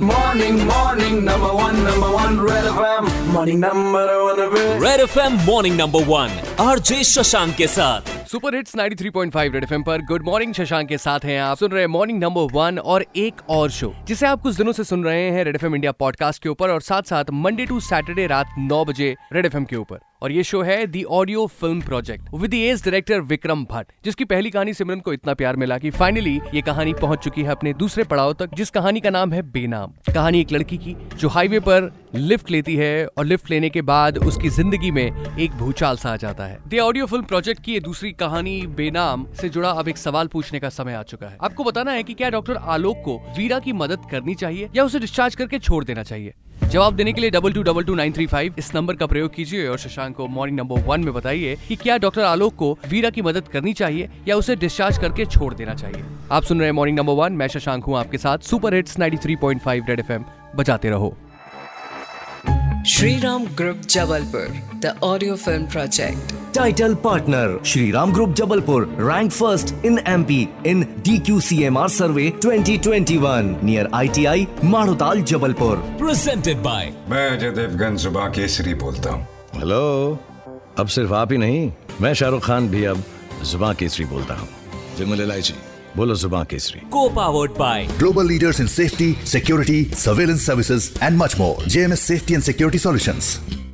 Morning, morning, number one, number one, Red FM. Morning, number one, Red FM morning number one. RJ Shashank के साथ super hits 93.5 red FM पर good morning Shashank के साथ हैं आप। सुन रहे हैं मॉर्निंग नंबर वन और एक और शो जिसे आप कुछ दिनों से सुन रहे हैं रेड एफएम इंडिया पॉडकास्ट के ऊपर और साथ साथ मंडे टू सैटरडे रात 9 बजे रेड एफएम के ऊपर। और ये शो है the audio film project with as director Vikram Bhatt जिसकी पहली कहानी सिमरन को इतना प्यार मिला कि फाइनली ये कहानी पहुँच चुकी है अपने दूसरे पड़ाव तक, जिस कहानी का नाम है बेनाम। कहानी एक लड़की की, जो हाईवे पर लिफ्ट लेती है और लिफ्ट लेने के बाद उसकी ज़िंदगी में एक भूचाल सा आ जाता है। दी ऑडियो फ़िल्म प्रोजेक्ट की ये दूसरी कहानी बेनाम से जुड़ा अब एक सवाल पूछने का समय आ चुका है। आपको बताना है कि क्या डॉक्टर आलोक को वीरा की मदद करनी चाहिए या उसे डिस्चार्ज करके छोड़ देना चाहिए? जवाब देने के लिए double two double two nine three five इस नंबर का प्रयोग कीजिए और शशांक को मॉर्निंग नंबर वन में बताइए कि क्या डॉक्टर आलोक को वीरा की मदद करनी चाहिए या उसे डिस्चार्ज करके छोड़ देना चाहिए। आप सुन रहे हैं मॉर्निंग नंबर वन मैं शशांक हूँ आपके साथ सुपर हिट्स 93.5 रेड एफएम बजाते रहो। Shri Ram group Jabalpur the audio film project title partner Shri Ram group Jabalpur rank first in M P in D Q C M R survey twenty twenty one near I T I Marhatal Jabalpur presented by मैं अजय देवगन केसरी बोलता हूँ। Hello अब सिर्फ़ आप ही नहीं मैं शाहरुख खान भी अब जुबा केसरी बोलता हूँ। जमल जी बोलो जुबा Kesari co-powered by Global leaders in safety, security, surveillance services, and much more. JMS Safety and Security Solutions.